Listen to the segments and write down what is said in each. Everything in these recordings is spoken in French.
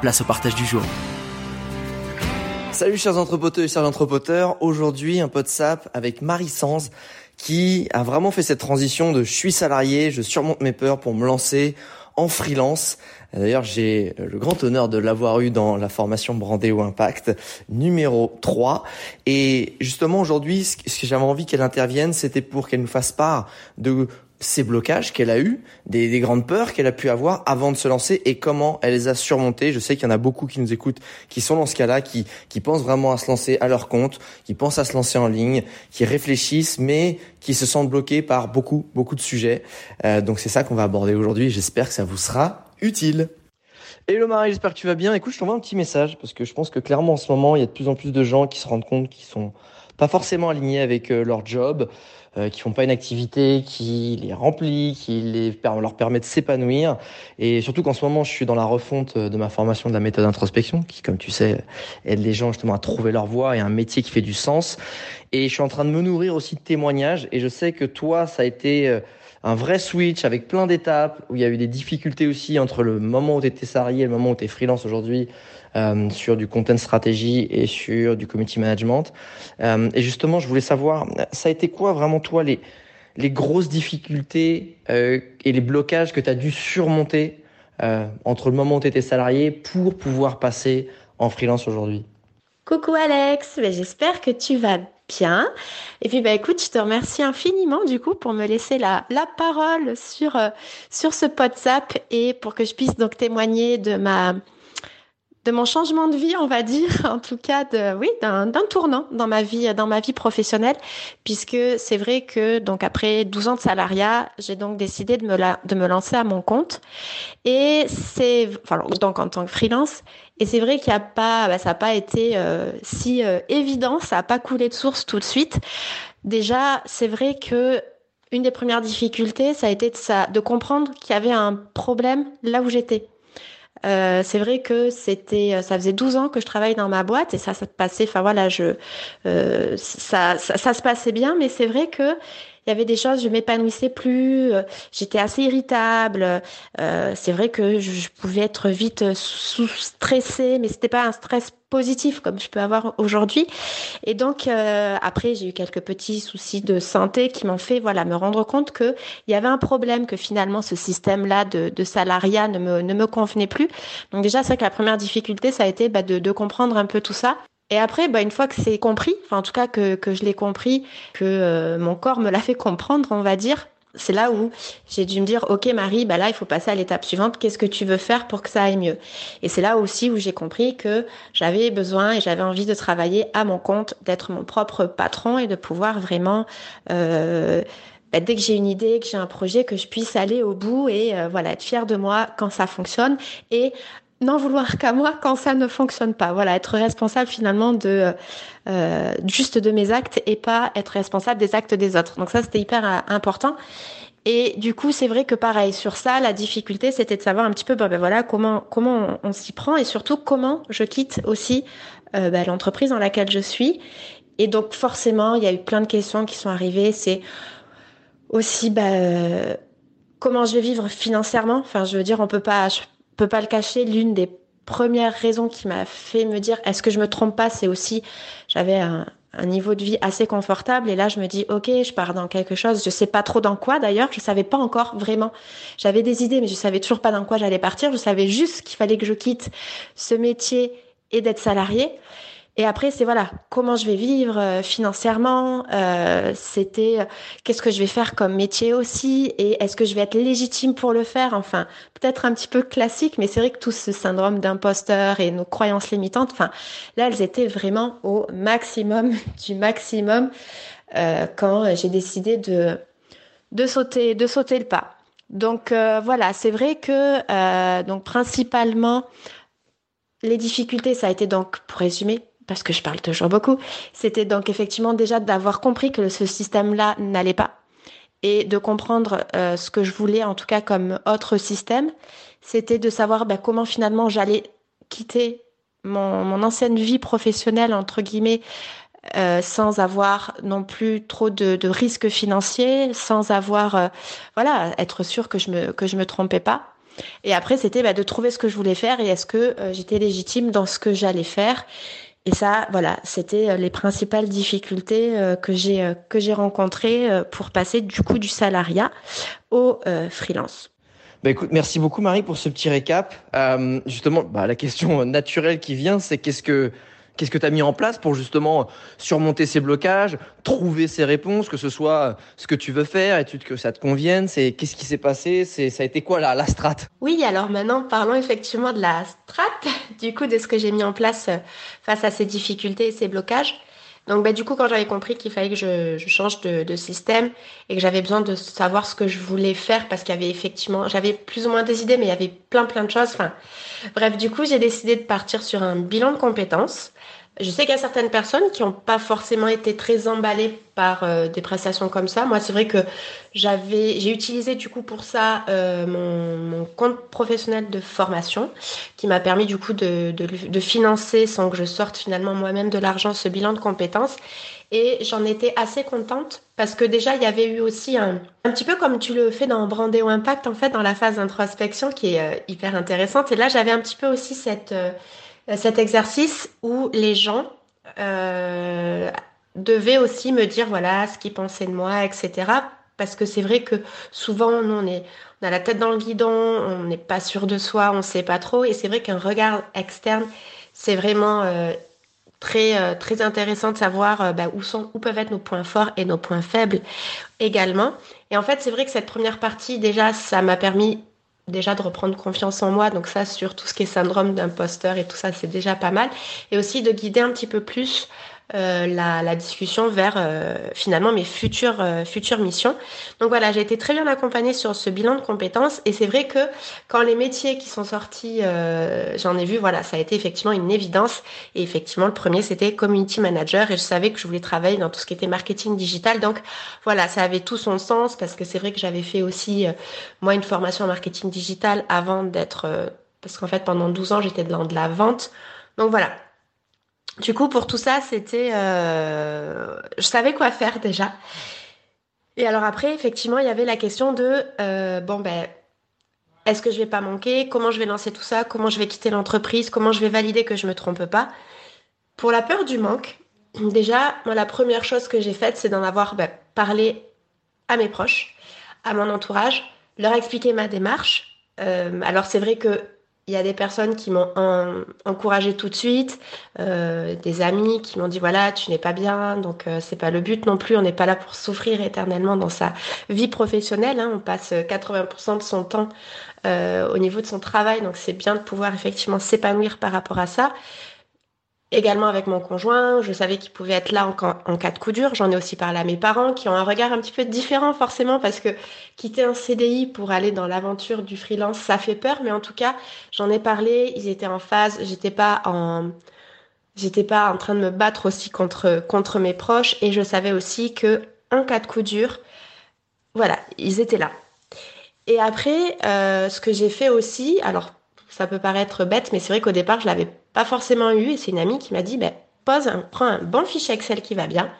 place au partage du jour. Salut chers entrepoteurs et chers entrepoteurs, aujourd'hui un pot de sap avec Marie Sanz qui a vraiment fait cette transition de je suis salarié, je surmonte mes peurs pour me lancer en freelance. D'ailleurs, j'ai le grand honneur de l'avoir eu dans la formation Brandéo Impact numéro 3. Et justement, aujourd'hui, ce que j'avais envie qu'elle intervienne, c'était pour qu'elle nous fasse part de ces blocages qu'elle a eu, des, des, grandes peurs qu'elle a pu avoir avant de se lancer et comment elle les a surmontées. Je sais qu'il y en a beaucoup qui nous écoutent, qui sont dans ce cas-là, qui, qui pensent vraiment à se lancer à leur compte, qui pensent à se lancer en ligne, qui réfléchissent, mais qui se sentent bloqués par beaucoup, beaucoup de sujets. Euh, donc c'est ça qu'on va aborder aujourd'hui. J'espère que ça vous sera utile. Hello Marie, j'espère que tu vas bien. Écoute, je t'envoie un petit message parce que je pense que clairement en ce moment, il y a de plus en plus de gens qui se rendent compte qu'ils sont pas forcément alignés avec euh, leur job, euh, qui font pas une activité qui les remplit, qui les, leur permet de s'épanouir. Et surtout qu'en ce moment, je suis dans la refonte de ma formation de la méthode d'introspection, qui, comme tu sais, aide les gens justement à trouver leur voie et un métier qui fait du sens. Et je suis en train de me nourrir aussi de témoignages. Et je sais que toi, ça a été euh, un vrai switch avec plein d'étapes où il y a eu des difficultés aussi entre le moment où tu étais salarié et le moment où tu es freelance aujourd'hui euh, sur du content stratégie et sur du community management. Euh, et justement, je voulais savoir, ça a été quoi vraiment toi les, les grosses difficultés euh, et les blocages que tu as dû surmonter entre le moment où tu étais salarié pour pouvoir passer en freelance aujourd'hui? Coucou Alex, ben, j'espère que tu vas bien. Et puis bah écoute, je te remercie infiniment du coup pour me laisser la, la parole sur, sur ce WhatsApp et pour que je puisse donc témoigner de ma de mon changement de vie, on va dire, en tout cas de oui, d'un tournant dans ma vie dans ma vie professionnelle puisque c'est vrai que donc après 12 ans de salariat, j'ai donc décidé de me la, de me lancer à mon compte et c'est enfin donc en tant que freelance et c'est vrai qu'il y a pas bah, ça n'a pas été euh, si euh, évident, ça n'a pas coulé de source tout de suite. Déjà, c'est vrai que une des premières difficultés, ça a été de, ça, de comprendre qu'il y avait un problème là où j'étais. Euh, c'est vrai que c'était, euh, ça faisait 12 ans que je travaille dans ma boîte et ça, ça passait, enfin voilà, je, euh, ça, ça, se passait bien, mais c'est vrai que il y avait des choses, je m'épanouissais plus, euh, j'étais assez irritable. Euh, c'est vrai que je, pouvais être vite sous stressée, mais c'était pas un stress positif comme je peux avoir aujourd'hui. Et donc euh, après j'ai eu quelques petits soucis de santé qui m'ont fait voilà me rendre compte que il y avait un problème que finalement ce système là de, salariat ne me convenait plus. Donc déjà c'est que la première difficulté ça a été bah, de comprendre un peu tout ça et après, bah, une fois que c'est compris, enfin en tout cas que, que je l'ai compris, que euh, mon corps me l'a fait comprendre, on va dire, c'est là où j'ai dû me dire, ok Marie, bah là il faut passer à l'étape suivante. Qu'est-ce que tu veux faire pour que ça aille mieux? Et c'est là aussi où j'ai compris que j'avais besoin et j'avais envie de travailler à mon compte, d'être mon propre patron et de pouvoir vraiment euh, bah, dès que j'ai une idée, que j'ai un projet, que je puisse aller au bout et euh, voilà être fière de moi quand ça fonctionne et n'en vouloir qu'à moi quand ça ne fonctionne pas. Voilà, être responsable finalement de euh, juste de mes actes et pas être responsable des actes des autres. Donc ça, c'était hyper euh, important. Et du coup, c'est vrai que pareil sur ça, la difficulté, c'était de savoir un petit peu, ben voilà, comment comment on, s'y prend et surtout comment je quitte aussi euh, bah, l'entreprise dans laquelle je suis. Et donc forcément, il y a eu plein de questions qui sont arrivées. C'est aussi bah, euh, comment je vais vivre financièrement. Enfin, je veux dire, on peut pas, peux pas le cacher, l'une des premières raisons qui m'a fait me dire est-ce que je me trompe pas, c'est aussi j'avais un, niveau de vie assez confortable. Et là, je me dis, ok, je pars dans quelque chose. Je sais pas trop dans quoi d'ailleurs. Je savais pas encore vraiment. J'avais des idées, mais je savais toujours pas dans quoi j'allais partir. Je savais juste qu'il fallait que je quitte ce métier et d'être salarié. Et après, c'est voilà, comment je vais vivre euh, financièrement. Euh, C'était euh, qu'est-ce que je vais faire comme métier aussi, et est-ce que je vais être légitime pour le faire? Enfin, peut-être un petit peu classique, mais c'est vrai que tout ce syndrome d'imposteur et nos croyances limitantes, enfin, là, elles étaient vraiment au maximum du maximum euh, quand j'ai décidé de de sauter de sauter le pas. Donc euh, voilà, c'est vrai que donc principalement les difficultés, ça a été donc, pour résumer, parce que je parle toujours beaucoup, c'était donc effectivement déjà d'avoir compris que ce système-là n'allait pas et de comprendre euh, ce que je voulais en tout cas comme autre système, c'était de savoir ben, comment finalement j'allais quitter mon, mon, ancienne vie professionnelle entre guillemets euh, sans avoir non plus trop de, de risques financiers, sans avoir euh, voilà être sûr que je me que je me trompais pas. Et après c'était ben, de trouver ce que je voulais faire et est-ce que euh, j'étais légitime dans ce que j'allais faire et ça, voilà, c'était euh, les principales difficultés euh, que j'ai euh, que j'ai rencontrées pour passer du coup du salariat au freelance. Bah écoute, merci beaucoup Marie pour ce petit récap. Justement, bah, la question naturelle qui vient, c'est qu'est-ce que Qu'est-ce que tu as mis en place pour justement surmonter ces blocages, trouver ces réponses, que ce soit ce que tu veux faire, que ça te convienne C'est qu'est-ce qui s'est passé C'est ça a été quoi la, la strat? Oui, alors maintenant parlons effectivement de la strat, du coup de ce que j'ai mis en place euh, face à ces difficultés et ces blocages. Donc bah, du coup, quand j'avais compris qu'il fallait que je, change de, de, système et que j'avais besoin de savoir ce que je voulais faire parce qu'il y avait effectivement, j'avais plus ou moins des idées, mais il y avait plein plein de choses. Enfin, bref, du coup, j'ai décidé de partir sur un bilan de compétences. Je sais qu'il y a certaines personnes qui n'ont pas forcément été très emballées par euh, des prestations comme ça. Moi, c'est vrai que j'avais, j'ai utilisé du coup pour ça euh, mon, mon, compte professionnel de formation, qui m'a permis du coup de, de, de, financer sans que je sorte finalement moi-même de l'argent ce bilan de compétences. Et j'en étais assez contente parce que déjà il y avait eu aussi un, un petit peu comme tu le fais dans Brandéo Impact en fait dans la phase d'introspection qui est euh, hyper intéressante. Et là j'avais un petit peu aussi cette euh, cet exercice où les gens euh, devaient aussi me dire voilà ce qu'ils pensaient de moi, etc. Parce que c'est vrai que souvent nous on est on a la tête dans le guidon, on n'est pas sûr de soi, on sait pas trop, et c'est vrai qu'un regard externe c'est vraiment euh, très euh, très intéressant de savoir euh, bah, où sont où peuvent être nos points forts et nos points faibles également. Et en fait c'est vrai que cette première partie déjà ça m'a permis déjà de reprendre confiance en moi. Donc ça, sur tout ce qui est syndrome d'imposteur et tout ça, c'est déjà pas mal. Et aussi de guider un petit peu plus euh, la, discussion vers euh, finalement mes futures euh, futures missions. Donc voilà, j'ai été très bien accompagnée sur ce bilan de compétences et c'est vrai que quand les métiers qui sont sortis, j'en ai vu, voilà, ça a été effectivement une évidence. Et effectivement, le premier c'était community manager et je savais que je voulais travailler dans tout ce qui était marketing digital. Donc voilà, ça avait tout son sens parce que c'est vrai que j'avais fait aussi moi une formation en marketing digital avant d'être parce qu'en fait pendant 12 ans j'étais dans de la vente. Donc voilà, du coup, pour tout ça, c'était, euh, je savais quoi faire déjà. Et alors après, effectivement, il y avait la question de, euh, bon ben, est-ce que je vais pas manquer? Comment je vais lancer tout ça? Comment je vais quitter l'entreprise? Comment je vais valider que je me trompe pas? Pour la peur du manque, déjà, moi, la première chose que j'ai faite, c'est d'en avoir ben, parlé à mes proches, à mon entourage, leur expliquer ma démarche. Euh, alors c'est vrai que il y a des personnes qui m'ont encouragé tout de suite, euh, des amis qui m'ont dit voilà tu n'es pas bien, donc euh, c'est pas le but non plus. On n'est pas là pour souffrir éternellement dans sa vie professionnelle. Hein. On passe 80% de son temps euh, au niveau de son travail, donc c'est bien de pouvoir effectivement s'épanouir par rapport à ça également avec mon conjoint. Je savais qu'il pouvait être là en, cas de coup dur. J'en ai aussi parlé à mes parents qui ont un regard un petit peu différent forcément parce que quitter un CDI pour aller dans l'aventure du freelance, ça fait peur. Mais en tout cas, j'en ai parlé. Ils étaient en phase. J'étais pas en j'étais pas en train de me battre aussi contre contre mes proches et je savais aussi que en cas de coup dur, voilà, ils étaient là. Et après, euh, ce que j'ai fait aussi, alors ça peut paraître bête, mais c'est vrai qu'au départ, je l'avais forcément eu. Et c'est une amie qui m'a dit, ben, pose, un, prends un bon fichier Excel qui va bien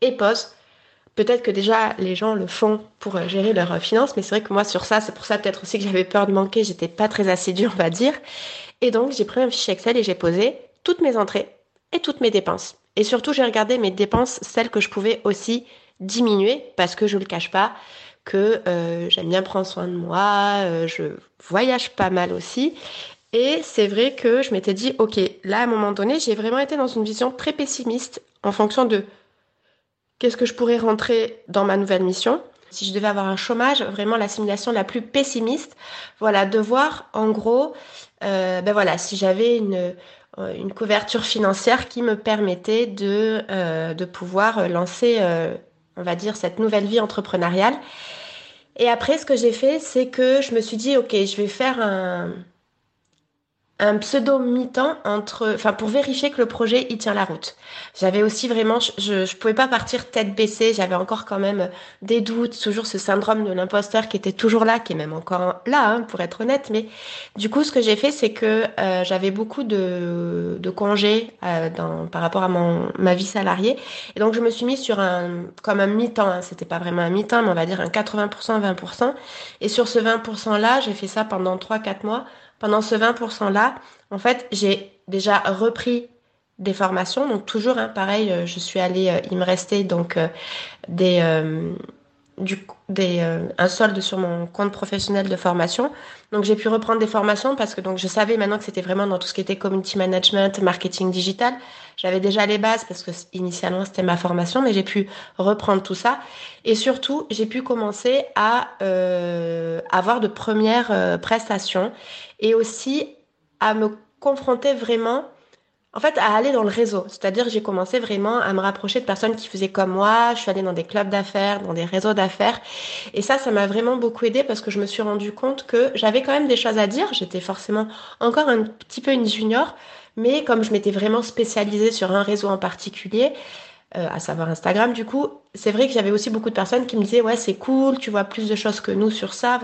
et pose. Peut-être que déjà les gens le font pour euh, gérer leurs finances, mais c'est vrai que moi sur ça, c'est pour ça peut-être aussi que j'avais peur de manquer, j'étais pas très assidue, on va dire. Et donc j'ai pris un fichier Excel et j'ai posé toutes mes entrées et toutes mes dépenses. Et surtout, j'ai regardé mes dépenses, celles que je pouvais aussi diminuer, parce que je ne le cache pas, que euh, j'aime bien prendre soin de moi, euh, je voyage pas mal aussi. Et c'est vrai que je m'étais dit, ok, là à un moment donné, j'ai vraiment été dans une vision très pessimiste en fonction de qu'est-ce que je pourrais rentrer dans ma nouvelle mission. Si je devais avoir un chômage, vraiment la simulation la plus pessimiste, voilà, de voir en gros, euh, ben voilà, si j'avais une, une couverture financière qui me permettait de, de pouvoir lancer on va dire, cette nouvelle vie entrepreneuriale. Et après, ce que j'ai fait, c'est que je me suis dit, OK, je vais faire un, un pseudo mi-temps entre, enfin pour vérifier que le projet il tient la route. J'avais aussi vraiment, je je pouvais pas partir tête baissée. J'avais encore quand même des doutes, toujours ce syndrome de l'imposteur qui était toujours là, qui est même encore là, hein, pour être honnête. Mais du coup, ce que j'ai fait, c'est que euh, j'avais beaucoup de de congés euh, dans par rapport à mon ma vie salariée, et donc je me suis mis sur un comme un mi-temps. Hein. C'était pas vraiment un mi-temps, mais on va dire un 80%, 20%. Et sur ce 20% là, j'ai fait ça pendant 3-4 mois pendant ce 20%-là, en fait, j'ai déjà repris des formations. Donc toujours, hein, pareil, euh, je suis allée, euh, il me restait donc euh, des, du, des, un solde sur mon compte professionnel de formation. Donc j'ai pu reprendre des formations parce que donc je savais maintenant que c'était vraiment dans tout ce qui était community management, marketing digital. J'avais déjà les bases parce que initialement c'était ma formation, mais j'ai pu reprendre tout ça. Et surtout, j'ai pu commencer à avoir de premières prestations et aussi à me confronter vraiment, en fait, à aller dans le réseau. C'est-à-dire, j'ai commencé vraiment à me rapprocher de personnes qui faisaient comme moi. Je suis allée dans des clubs d'affaires, dans des réseaux d'affaires. Et ça, ça m'a vraiment beaucoup aidé parce que je me suis rendu compte que j'avais quand même des choses à dire. J'étais forcément encore un petit peu une junior. Mais comme je m'étais vraiment spécialisée sur un réseau en particulier, euh, à savoir Instagram. Du coup, c'est vrai que j'avais aussi beaucoup de personnes qui me disaient ouais c'est cool, tu vois plus de choses que nous sur ça.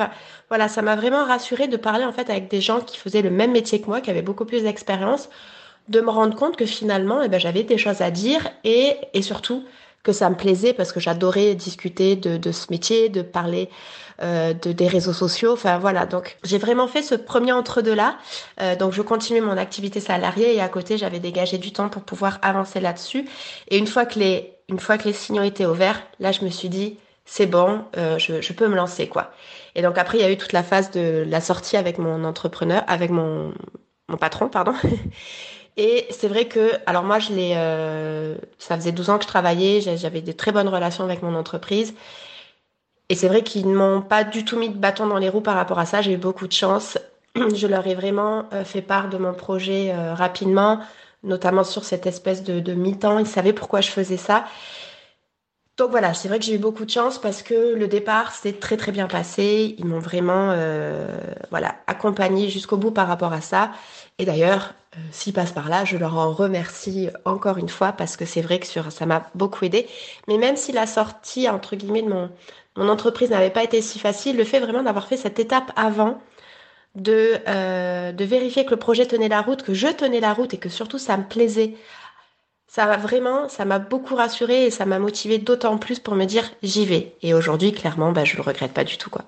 voilà, ça m'a vraiment rassuré de parler en fait avec des gens qui faisaient le même métier que moi, qui avaient beaucoup plus d'expérience, de me rendre compte que finalement, eh ben, j'avais des choses à dire et, et surtout que ça me plaisait parce que j'adorais discuter de, de, ce métier, de parler euh, de, des réseaux sociaux. Enfin voilà, donc j'ai vraiment fait ce premier entre-deux là. Euh, donc je continuais mon activité salariée et à côté j'avais dégagé du temps pour pouvoir avancer là-dessus. Et une fois que les une fois que les signaux étaient ouverts, là je me suis dit c'est bon, euh, je, je peux me lancer quoi. Et donc après il y a eu toute la phase de la sortie avec mon entrepreneur, avec mon mon patron pardon. Et c'est vrai que, alors moi, je l'ai, euh, ça faisait 12 ans que je travaillais, j'avais des très bonnes relations avec mon entreprise. Et c'est vrai qu'ils ne m'ont pas du tout mis de bâton dans les roues par rapport à ça. J'ai eu beaucoup de chance. Je leur ai vraiment euh, fait part de mon projet euh, rapidement, notamment sur cette espèce de, de mi-temps. Ils savaient pourquoi je faisais ça. Donc voilà, c'est vrai que j'ai eu beaucoup de chance parce que le départ s'est très très bien passé. Ils m'ont vraiment euh, voilà accompagné jusqu'au bout par rapport à ça. Et d'ailleurs, euh, s'ils passent par là, je leur en remercie encore une fois parce que c'est vrai que ça m'a beaucoup aidé. Mais même si la sortie entre guillemets de mon, mon entreprise n'avait pas été si facile, le fait vraiment d'avoir fait cette étape avant, de, euh, de vérifier que le projet tenait la route, que je tenais la route et que surtout ça me plaisait ça m'a vraiment, ça m'a beaucoup rassuré et ça m'a motivé d'autant plus pour me dire j'y vais. Et aujourd'hui, clairement, bah, je le regrette pas du tout, quoi.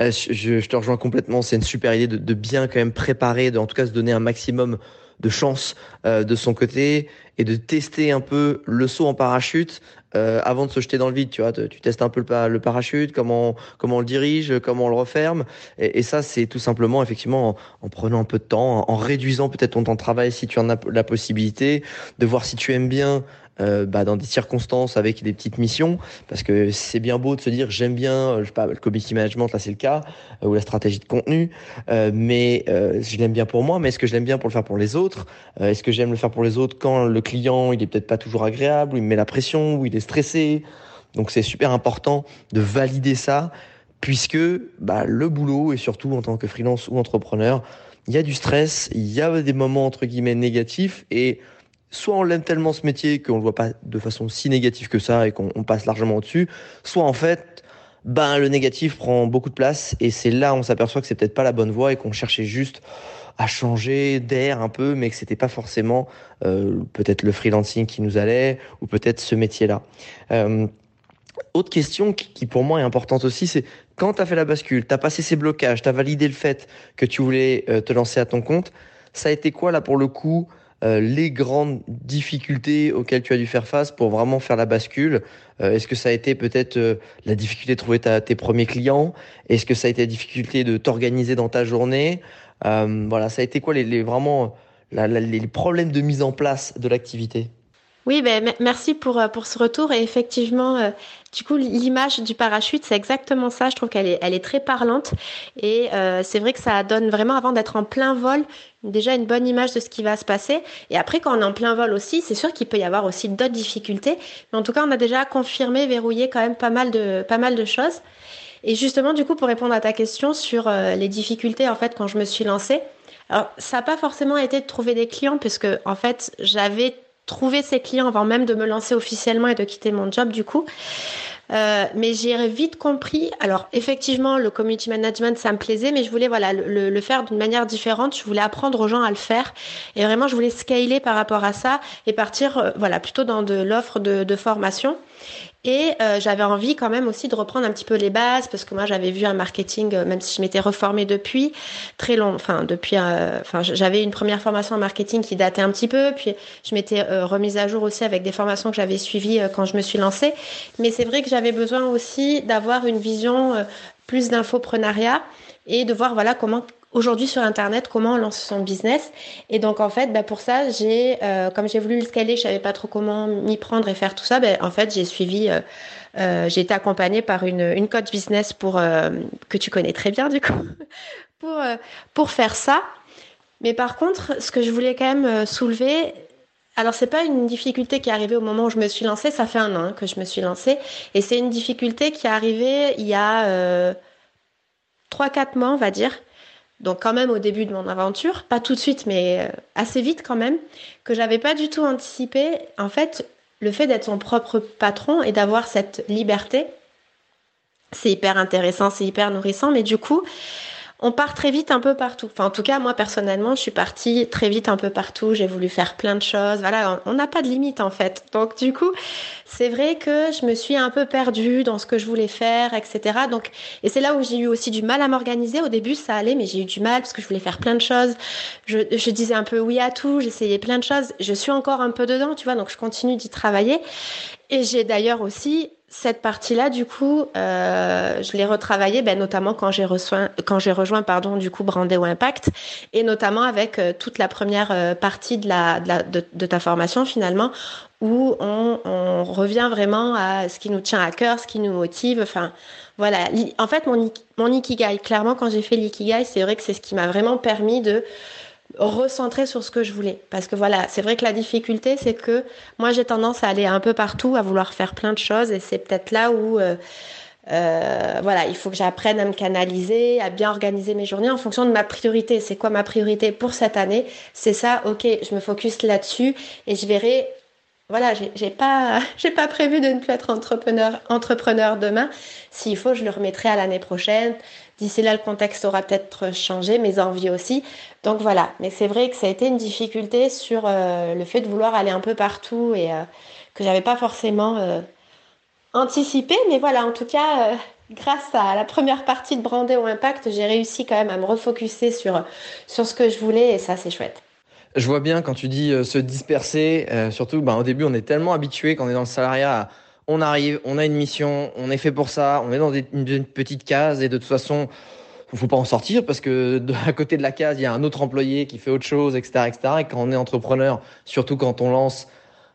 Euh, je, te rejoins complètement. C'est une super idée de, de, bien quand même préparer, de en tout cas se donner un maximum de chance euh, de son côté et de tester un peu le saut en parachute euh, avant de se jeter dans le vide. Tu vois, tu testes un peu le, le, parachute, comment comment on le dirige, comment on le referme. Et, ça, c'est tout simplement effectivement en, en, prenant un peu de temps, en, en réduisant peut-être ton temps de travail si tu en as la possibilité, de voir si tu aimes bien euh, bah, dans des circonstances avec des petites missions, parce que c'est bien beau de se dire j'aime bien, euh, je sais pas, le community management, là c'est le cas, euh, ou la stratégie de contenu, euh, mais euh, je l'aime bien pour moi, mais est-ce que je l'aime bien pour le faire pour les autres? Est-ce que j'aime le faire pour les autres quand le client il est peut-être pas toujours agréable, ou il me met la pression, ou il est stressé? Donc c'est super important de valider ça, puisque bah, le boulot, et surtout en tant que freelance ou entrepreneur, il y a du stress, il y a des moments entre guillemets négatifs, et soit on l'aime tellement ce métier qu'on le voit pas de façon si négative que ça et qu'on passe largement au-dessus, soit en fait, ben le négatif prend beaucoup de place et c'est là où on s'aperçoit que c'est peut-être pas la bonne voie et qu'on cherchait juste à changer d'air un peu, mais que c'était pas forcément euh, peut-être le freelancing qui nous allait ou peut-être ce métier-là. Euh, autre question qui, qui, pour moi est importante aussi, c'est quand tu as fait la bascule, tu as passé ces blocages, tu as validé le fait que tu voulais euh, te lancer à ton compte, ça a été quoi là pour le coup les grandes difficultés auxquelles tu as dû faire face pour vraiment faire la bascule. Est-ce que ça a été peut-être la difficulté de trouver tes premiers clients? Est-ce que ça a été la difficulté de t'organiser dans ta journée? Voilà, ça a été quoi les, vraiment les problèmes de mise en place de l'activité? Oui, ben, merci pour, euh, pour ce retour. Et effectivement, euh, du coup, l'image du parachute, c'est exactement ça. Je trouve qu'elle est, elle est très parlante. Et euh, c'est vrai que ça donne vraiment, avant d'être en plein vol, déjà une bonne image de ce qui va se passer. Et après, quand on est en plein vol aussi, c'est sûr qu'il peut y avoir aussi d'autres difficultés. Mais en tout cas, on a déjà confirmé, verrouillé quand même pas mal de, pas mal de choses. Et justement, du coup, pour répondre à ta question sur les difficultés, en fait, quand je me suis lancée, alors, ça n'a pas forcément été de trouver des clients, puisque en fait, j'avais trouver ses clients avant même de me lancer officiellement et de quitter mon job du coup. Euh, mais j'ai vite compris. Alors effectivement, le community management, ça me plaisait, mais je voulais voilà le, faire d'une manière différente. Je voulais apprendre aux gens à le faire, et vraiment je voulais scaler par rapport à ça et partir euh, voilà plutôt dans de l'offre de formation. Et euh, j'avais envie quand même aussi de reprendre un petit peu les bases parce que moi j'avais vu un marketing, euh, même si je m'étais reformée depuis très long, enfin depuis, euh, enfin j'avais une première formation en marketing qui datait un petit peu, puis je m'étais remise à jour aussi avec des formations que j'avais suivies quand je me suis lancée. Mais c'est vrai que j'avais besoin aussi d'avoir une vision plus d'infoprenariat et de voir voilà comment aujourd'hui sur Internet, comment on lance son business. Et donc, en fait, bah, pour ça, j'ai, euh, comme j'ai voulu le scaler, je savais pas trop comment m'y prendre et faire tout ça. Bah, en fait, j'ai suivi, euh, euh, j'ai été accompagnée par une, une coach business pour, que tu connais très bien, du coup, pour, pour faire ça. Mais par contre, ce que je voulais quand même soulever, alors c'est pas une difficulté qui est arrivée au moment où je me suis lancée, ça fait un an que je me suis lancée, et c'est une difficulté qui est arrivée il y a trois, quatre mois, on va dire, donc quand même au début de mon aventure, pas tout de suite, mais euh, assez vite quand même, que j'avais pas du tout anticipé. En fait, le fait d'être son propre patron et d'avoir cette liberté, c'est hyper intéressant, c'est hyper nourrissant, mais du coup, on part très vite un peu partout. Enfin, en tout cas, moi personnellement, je suis partie très vite un peu partout. J'ai voulu faire plein de choses. Voilà, on n'a pas de limite en fait. Donc du coup, c'est vrai que je me suis un peu perdue dans ce que je voulais faire, etc. Donc, et c'est là où j'ai eu aussi du mal à m'organiser. Au début, ça allait, mais j'ai eu du mal parce que je voulais faire plein de choses. Je, je disais un peu oui à tout. J'essayais plein de choses. Je suis encore un peu dedans, tu vois. Donc je continue d'y travailler. Et j'ai d'ailleurs aussi cette partie-là, du coup, euh, je l'ai retravaillée, ben, notamment quand j'ai rejoint, quand j'ai rejoint, pardon, du coup, Brandéo Impact, et notamment avec euh, toute la première euh, partie de la, de, ta formation finalement, où on, on, revient vraiment à ce qui nous tient à cœur, ce qui nous motive. Enfin, voilà. En fait, mon, mon ikigai, clairement, quand j'ai fait l'ikigai, c'est vrai que c'est ce qui m'a vraiment permis de recentrer sur ce que je voulais. Parce que voilà, c'est vrai que la difficulté, c'est que moi, j'ai tendance à aller un peu partout, à vouloir faire plein de choses, et c'est peut-être là où, euh, euh, voilà, il faut que j'apprenne à me canaliser, à bien organiser mes journées en fonction de ma priorité. C'est quoi ma priorité pour cette année? C'est ça, ok, je me focus là-dessus, et je verrai voilà, j'ai pas, j'ai pas prévu de ne plus être entrepreneur, entrepreneur demain. S'il faut, je le remettrai à l'année prochaine. D'ici là, le contexte aura peut-être changé, mes envies aussi. Donc voilà. Mais c'est vrai que ça a été une difficulté sur euh, le fait de vouloir aller un peu partout et euh, que j'avais pas forcément euh, anticipé. Mais voilà, en tout cas, grâce à la première partie de Brandé au Impact, j'ai réussi quand même à me refocuser sur, sur ce que je voulais et ça, c'est chouette. Je vois bien quand tu dis se disperser, surtout ben, au début, on est tellement habitué quand on est dans le salariat on arrive, on a une mission, on est fait pour ça, on est dans une petite case et de toute façon, faut pas en sortir parce que à côté de la case, il y a un autre employé qui fait autre chose, etc., etc. Et quand on est entrepreneur, surtout quand on lance,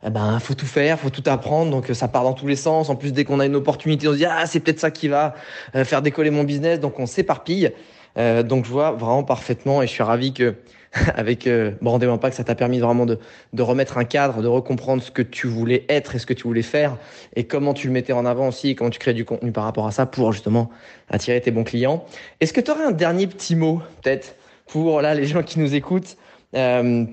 eh ben, faut tout faire, faut tout apprendre. Donc, ça part dans tous les sens. En plus, dès qu'on a une opportunité, on se dit, ah, c'est peut-être ça qui va euh, faire décoller mon business. Donc, on s'éparpille. Euh, donc, je vois vraiment parfaitement et je suis ravi que avec euh, Brandé Impact, ça t'a permis vraiment de, de remettre un cadre, de recomprendre ce que tu voulais être et ce que tu voulais faire et comment tu le mettais en avant aussi et comment tu crées du contenu par rapport à ça pour justement attirer tes bons clients. Est-ce que tu aurais un dernier petit mot peut-être pour là les gens qui nous écoutent euh,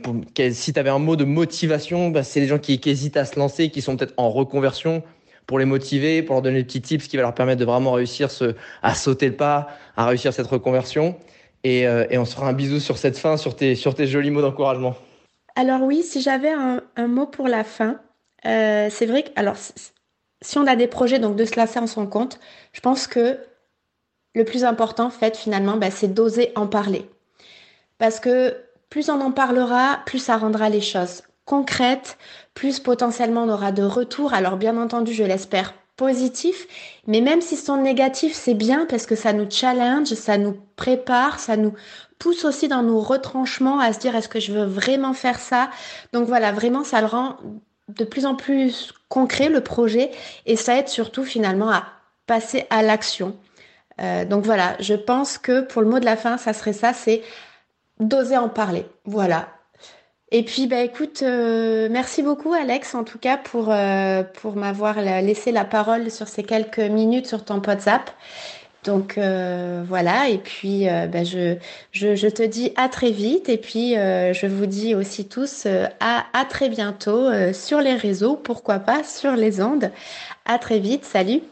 si tu avais un mot de motivation, bah, c'est les gens qui, qui, hésitent à se lancer, qui sont peut-être en reconversion, pour les motiver, pour leur donner des petits tips qui va leur permettre de vraiment réussir ce, à sauter le pas, à réussir cette reconversion. Euh, et, on se fera un bisou sur cette fin, sur tes, jolis mots d'encouragement. Alors oui, si j'avais un, mot pour la fin, euh, c'est vrai que alors si on a des projets donc de se lancer en son compte, je pense que le plus important, fait finalement, bah, c'est d'oser en parler, parce que plus on en parlera, plus ça rendra les choses concrètes, plus potentiellement on aura de retours. Alors bien entendu, je l'espère positif, mais même si sont négatifs, c'est bien parce que ça nous challenge, ça nous prépare, ça nous pousse aussi dans nos retranchements à se dire est-ce que je veux vraiment faire ça? Donc voilà, vraiment ça le rend de plus en plus concret le projet et ça aide surtout finalement à passer à l'action. Euh, donc voilà, je pense que pour le mot de la fin, ça serait ça, c'est d'oser en parler. Voilà. Et puis bah écoute, euh, merci beaucoup Alex en tout cas pour euh, pour m'avoir laissé la parole sur ces quelques minutes sur ton WhatsApp. Donc voilà, et puis bah, je, je, je, te dis à très vite, et puis je vous dis aussi tous à, à très bientôt sur les réseaux, pourquoi pas sur les ondes. À très vite, salut